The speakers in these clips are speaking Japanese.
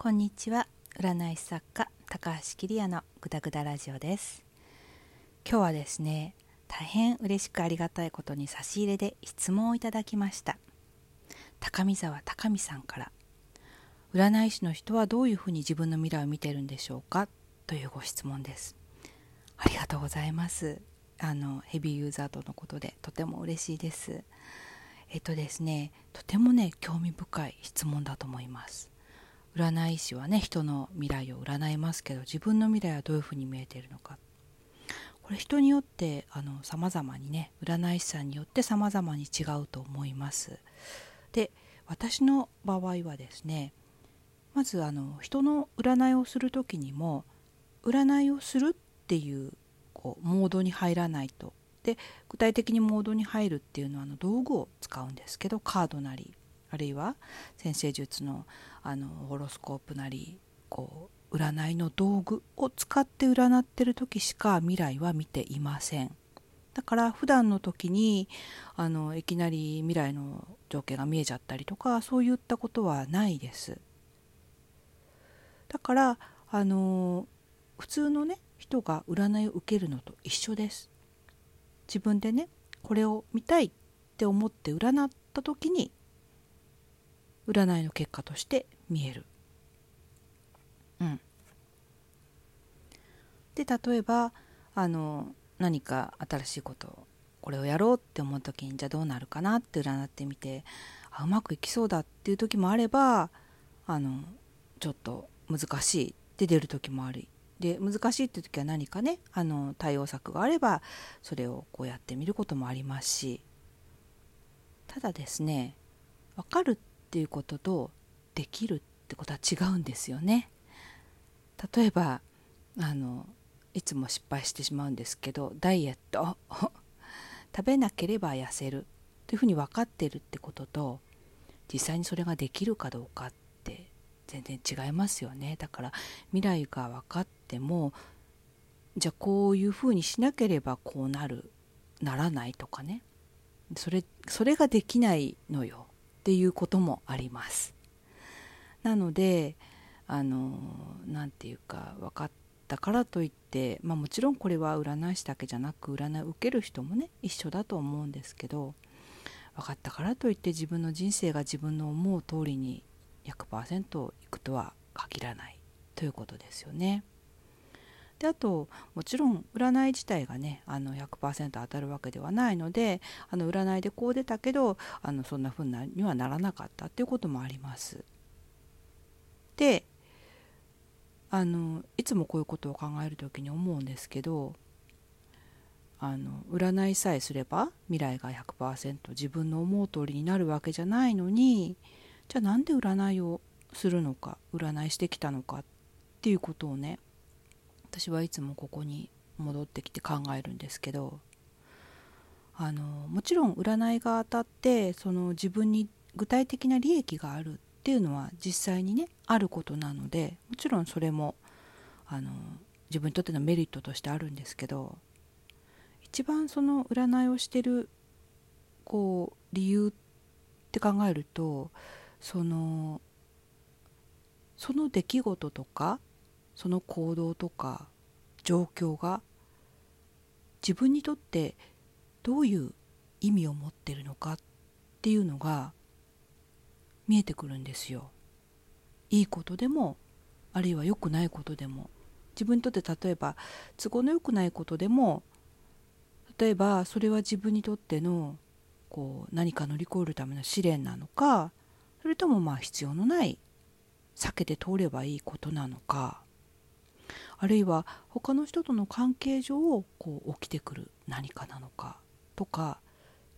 こんにちは。占い師作家高橋桐也のグダグダラジオです。今日はですね大変嬉しくありがたいことに差し入れで質問をいただきました。高見沢高見さんから占い師の人はどういうふうに自分の未来を見てるんでしょうか？というご質問です。ありがとうございます。あのヘビーユーザーとのことでとても嬉しいです。えっとですねとてもね興味深い質問だと思います。占い師はね人の未来を占いますけど自分の未来はどういうふうに見えているのか。これ人によってあの様々にね占い師さんによって様々に違うと思います。で私の場合はですねまずあの人の占いをする時にも占いをするっていうこうモードに入らないと。で具体的にモードに入るっていうのはあの道具を使うんですけどカードなりあるいは先生術のあのホロスコープなりこう占いの道具を使って占ってる時しか未来は見ていません。だから普段の時にあのいきなり未来の情景が見えちゃったりとかそういったことはないです。だからあの普通のね人が占いを受けるのと一緒です。自分でねこれを見たいって思って占った時に占いの結果として見える。うん、で例えばあの何か新しいことこれをやろうって思う時にじゃあどうなるかなって占ってみてあうまくいきそうだっていう時もあればあのちょっと難しいって出る時もあるで難しいっていう時は何かねあの対応策があればそれをこうやってみることもありますし。ただですね分かるっていうこととできるってことは違うんですよね。例えばあのいつも失敗してしまうんですけどダイエット 食べなければ痩せるというふうに分かってるってことと実際にそれができるかどうかって全然違いますよね。だから未来が分かってもじゃあこういうふうにしなければこうなるならないとかね。それそれができないのよ。っていうこともありますなのであの何て言うか分かったからといって、まあ、もちろんこれは占い師だけじゃなく占い受ける人もね一緒だと思うんですけど分かったからといって自分の人生が自分の思う通りに100%いくとは限らないということですよね。であともちろん占い自体がねあの100%当たるわけではないのであの占いでこう出たけどあのそんな風にはならなかったっていうこともあります。であのいつもこういうことを考える時に思うんですけどあの占いさえすれば未来が100%自分の思う通りになるわけじゃないのにじゃあなんで占いをするのか占いしてきたのかっていうことをね私はいつもここに戻ってきて考えるんですけどあのもちろん占いが当たってその自分に具体的な利益があるっていうのは実際にねあることなのでもちろんそれもあの自分にとってのメリットとしてあるんですけど一番その占いをしてるこう理由って考えるとそのその出来事とかその行動とか状況が自分にとってどういう意味を持ってるのかっていうのが見えてくるんですよ。いいことでもあるいは良くないことでも自分にとって例えば都合の良くないことでも例えばそれは自分にとってのこう何か乗り越えるための試練なのかそれともまあ必要のない避けて通ればいいことなのかあるいは他の人との関係上こう起きてくる何かなのかとか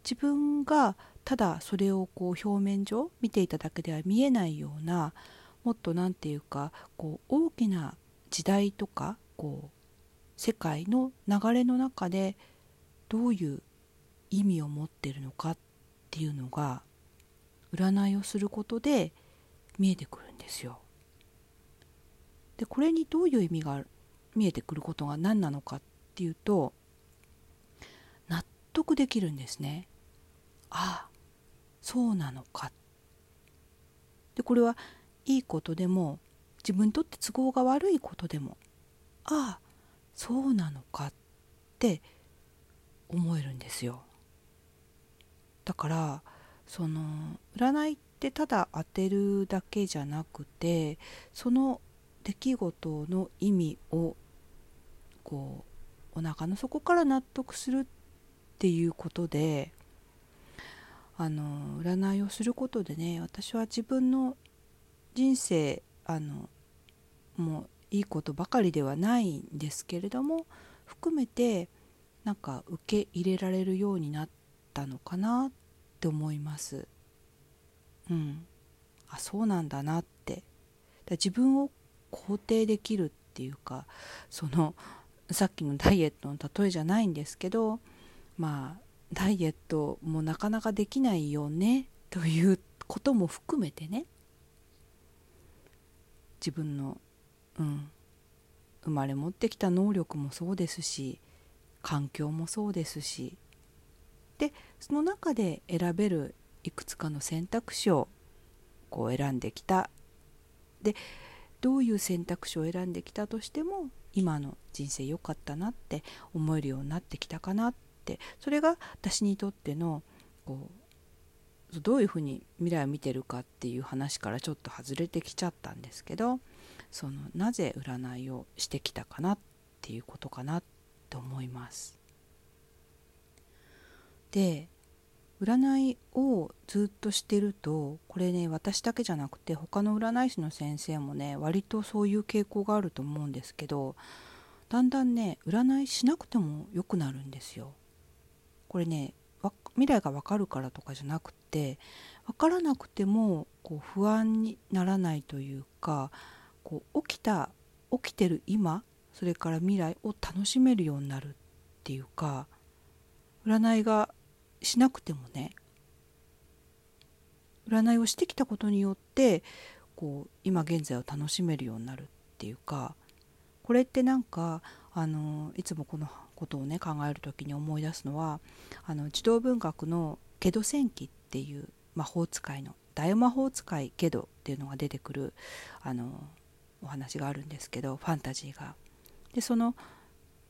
自分がただそれをこう表面上見ていただけでは見えないようなもっと何て言うかこう大きな時代とかこう世界の流れの中でどういう意味を持ってるのかっていうのが占いをすることで見えてくるんですよ。でこれにどういう意味が見えてくることが何なのかっていうと納得できるんですね。ああそうなのか。でこれはいいことでも自分にとって都合が悪いことでもああそうなのかって思えるんですよだからその占いってただ当てるだけじゃなくてその出来事の意味をこうお腹の底から納得するっていうことであの占いをすることでね私は自分の人生あのもういいことばかりではないんですけれども含めてなんか受け入れられるようになったのかなって思います。うん。あそうなんだなって。自分を肯定できるっていうかそのさっきのダイエットの例えじゃないんですけどまあダイエットもなかなかできないよねということも含めてね自分の、うん、生まれ持ってきた能力もそうですし環境もそうですしでその中で選べるいくつかの選択肢をこう選んできた。でどういう選択肢を選んできたとしても今の人生良かったなって思えるようになってきたかなってそれが私にとってのこうどういうふうに未来を見てるかっていう話からちょっと外れてきちゃったんですけどそのなぜ占いをしてきたかなっていうことかなって思います。で占いをずっとしてるとこれね私だけじゃなくて他の占い師の先生もね割とそういう傾向があると思うんですけどだんだんね占いしなくても良くなるんですよ。これね未来が分かるからとかじゃなくて分からなくてもこう不安にならないというかこう起きた起きてる今それから未来を楽しめるようになるっていうか占いがしなくてもね占いをしてきたことによってこう今現在を楽しめるようになるっていうかこれってなんかあのいつもこのことをね考える時に思い出すのはあの児童文学の「ゲド戦記」っていう魔法使いの大魔法使いゲドっていうのが出てくるあのお話があるんですけどファンタジーが。でその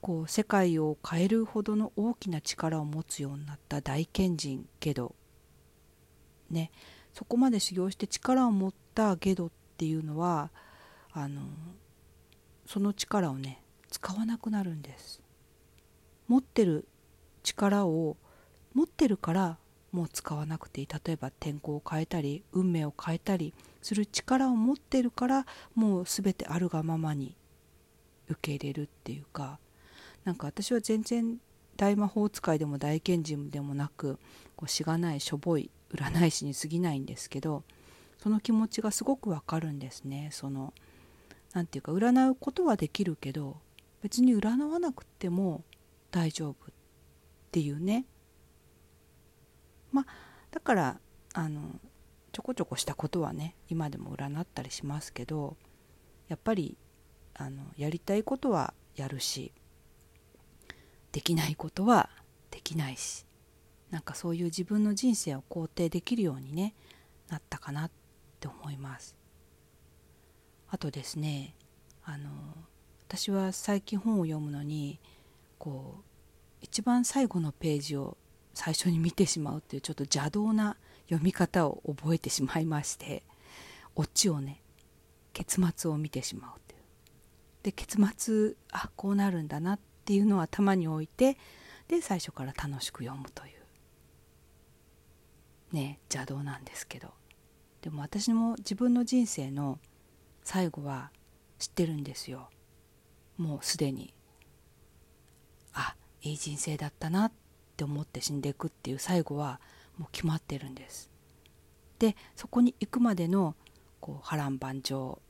こう世界を変えるほどの大きな力を持つようになった大賢人ゲド。ね。そこまで修行して力を持ったゲドっていうのはあのその力をね使わなくなるんです。持ってる力を持ってるからもう使わなくていい。例えば天候を変えたり運命を変えたりする力を持ってるからもう全てあるがままに受け入れるっていうかなんか私は全然大魔法使いでも大賢人でもなくこうしがないしょぼい占い師に過ぎないんですけどその気持ちがすごくわかるんですね。その何て言うか占うことはできるけど別に占わなくても大丈夫っていうね。まあだからあのちょこちょこしたことはね今でも占ったりしますけどやっぱりあのやりたいことはやるしできないことはできないしなんかそういう自分の人生を肯定できるようにねなったかなって思います。あとですねあの私は最近本を読むのにこう一番最後のページを最初に見てしまうっていうちょっと邪道な読み方を覚えてしまいましてオチをね結末を見てしまうっていう。で結末あこうなるんだなっっていうのを頭に置いてで最初から楽しく読むという。ね邪道なんですけど。でも私も自分の人生の最後は知ってるんですよ。もうすでに。あいい人生だったなって思って死んでいくっていう最後はもう決まってるんです。でそこに行くまでのこう波乱万丈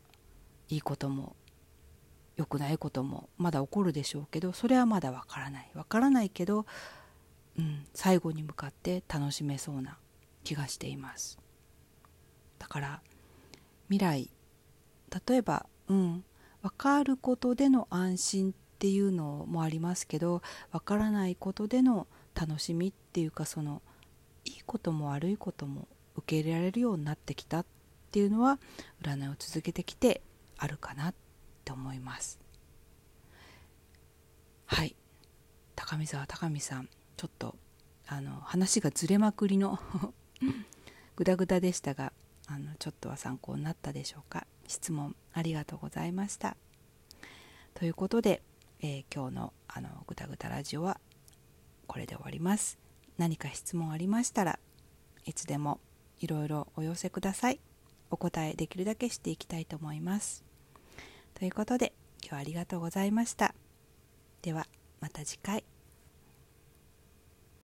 いいことも良くないこともまだ起こるでしょうけどそれはまだわからない。わからないけど、うん、最後に向かって楽しめそうな気がしています。だから未来例えばうん分かることでの安心っていうのもありますけど分からないことでの楽しみっていうかそのいいことも悪いことも受け入れられるようになってきたっていうのは占いを続けてきてあるかな。って思います。はい。高見沢高見さん。ちょっとあの話がずれまくりのグダグダでしたがあのちょっとは参考になったでしょうか。質問ありがとうございました。ということで、えー、今日のあのグダグダラジオはこれで終わります。何か質問ありましたらいつでもいろいろお寄せください。お答えできるだけしていきたいと思います。ということで今日はありがとうございました。ではまた次回。